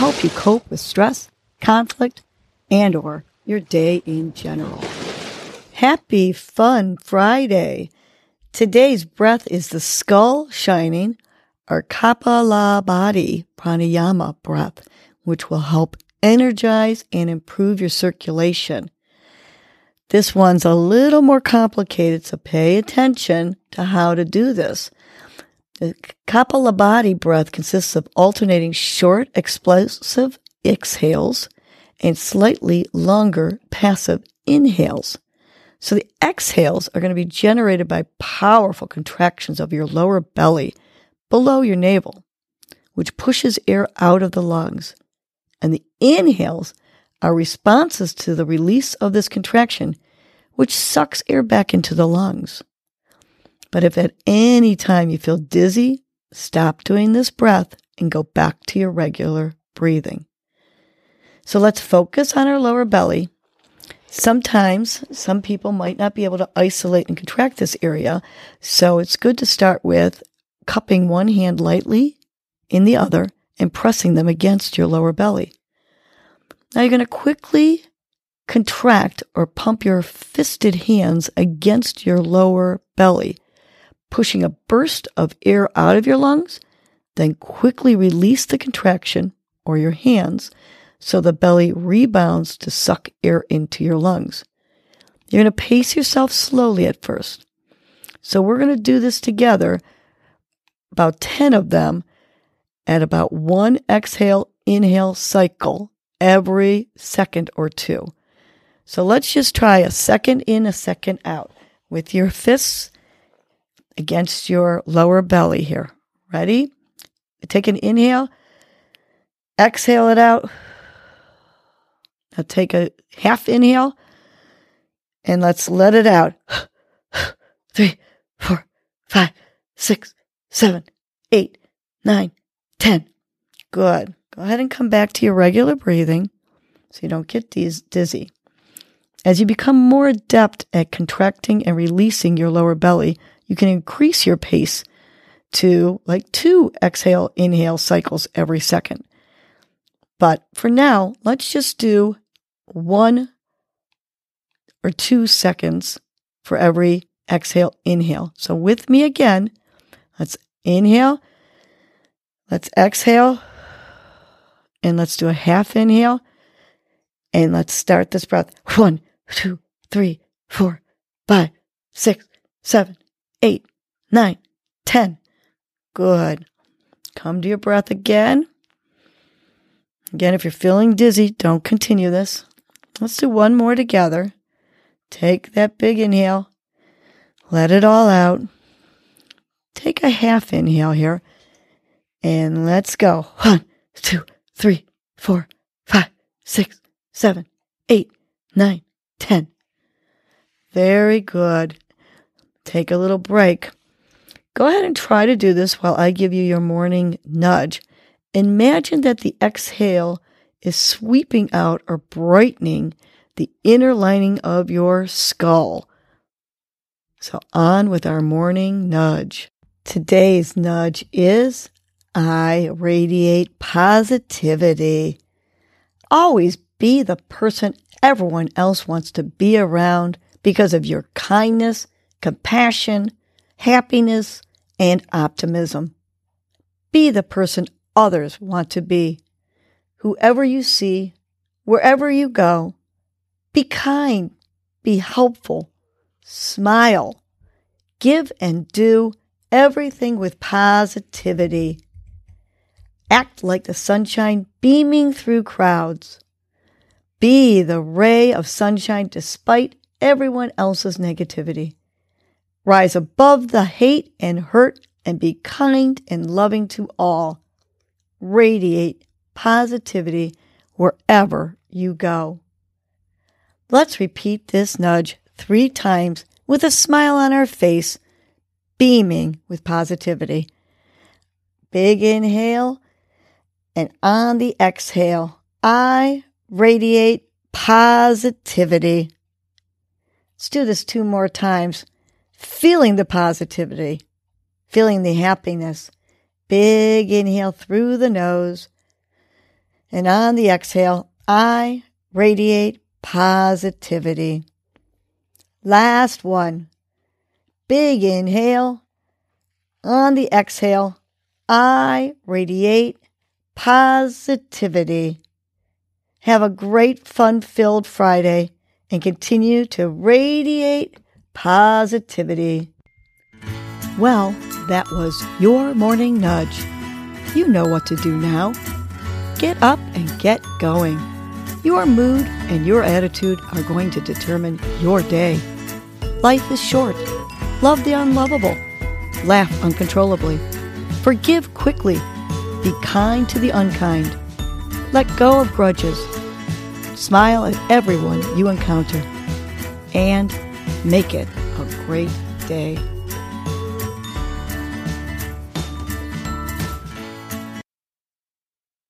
help you cope with stress, conflict, and or your day in general. Happy fun Friday. Today's breath is the skull shining or Kapalabhati pranayama breath, which will help energize and improve your circulation. This one's a little more complicated, so pay attention to how to do this. The Kapalabhati breath consists of alternating short, explosive exhales and slightly longer passive inhales. So the exhales are going to be generated by powerful contractions of your lower belly below your navel, which pushes air out of the lungs. And the inhales are responses to the release of this contraction, which sucks air back into the lungs. But if at any time you feel dizzy, stop doing this breath and go back to your regular breathing. So let's focus on our lower belly. Sometimes some people might not be able to isolate and contract this area. So it's good to start with cupping one hand lightly in the other and pressing them against your lower belly. Now you're going to quickly contract or pump your fisted hands against your lower belly, pushing a burst of air out of your lungs, then quickly release the contraction or your hands so the belly rebounds to suck air into your lungs. You're going to pace yourself slowly at first. So we're going to do this together, about 10 of them at about one exhale, inhale cycle every second or two. So let's just try a second in, a second out with your fists against your lower belly here. Ready? Take an inhale, exhale it out. Now take a half inhale and let's let it out. Three, four, five, six, seven, eight, nine, ten. Good. Go ahead and come back to your regular breathing so you don't get these dizzy. As you become more adept at contracting and releasing your lower belly, you can increase your pace to like two exhale, inhale cycles every second. But for now, let's just do one or two seconds for every exhale, inhale. So with me again, let's inhale, let's exhale, and let's do a half inhale. And let's start this breath. One, two, three, four, five, six, seven, eight, nine, ten. Good. Come to your breath again. Again, if you're feeling dizzy, don't continue this. Let's do one more together. Take that big inhale. Let it all out. Take a half inhale here. And let's go. One, two, three, four, five, six, seven, eight, nine, ten. Very good. Take a little break. Go ahead and try to do this while I give you your morning nudge. Imagine that the exhale is sweeping out or brightening the inner lining of your skull. So, on with our morning nudge. Today's nudge is I radiate positivity. Always be the person everyone else wants to be around because of your kindness, compassion, happiness, and optimism. Be the person others want to be. Whoever you see, wherever you go, be kind, be helpful, smile, give and do everything with positivity. Act like the sunshine beaming through crowds. Be the ray of sunshine despite everyone else's negativity. Rise above the hate and hurt and be kind and loving to all. Radiate positivity wherever you go. Let's repeat this nudge three times with a smile on our face, beaming with positivity. Big inhale, and on the exhale, I radiate positivity. Let's do this two more times. Feeling the positivity, feeling the happiness. Big inhale through the nose. And on the exhale, I radiate positivity. Last one. Big inhale. On the exhale, I radiate positivity. Have a great fun filled Friday and continue to radiate positivity. Well, that was your morning nudge. You know what to do now. Get up and get going. Your mood and your attitude are going to determine your day. Life is short. Love the unlovable. Laugh uncontrollably. Forgive quickly. Be kind to the unkind. Let go of grudges. Smile at everyone you encounter. And make it a great day.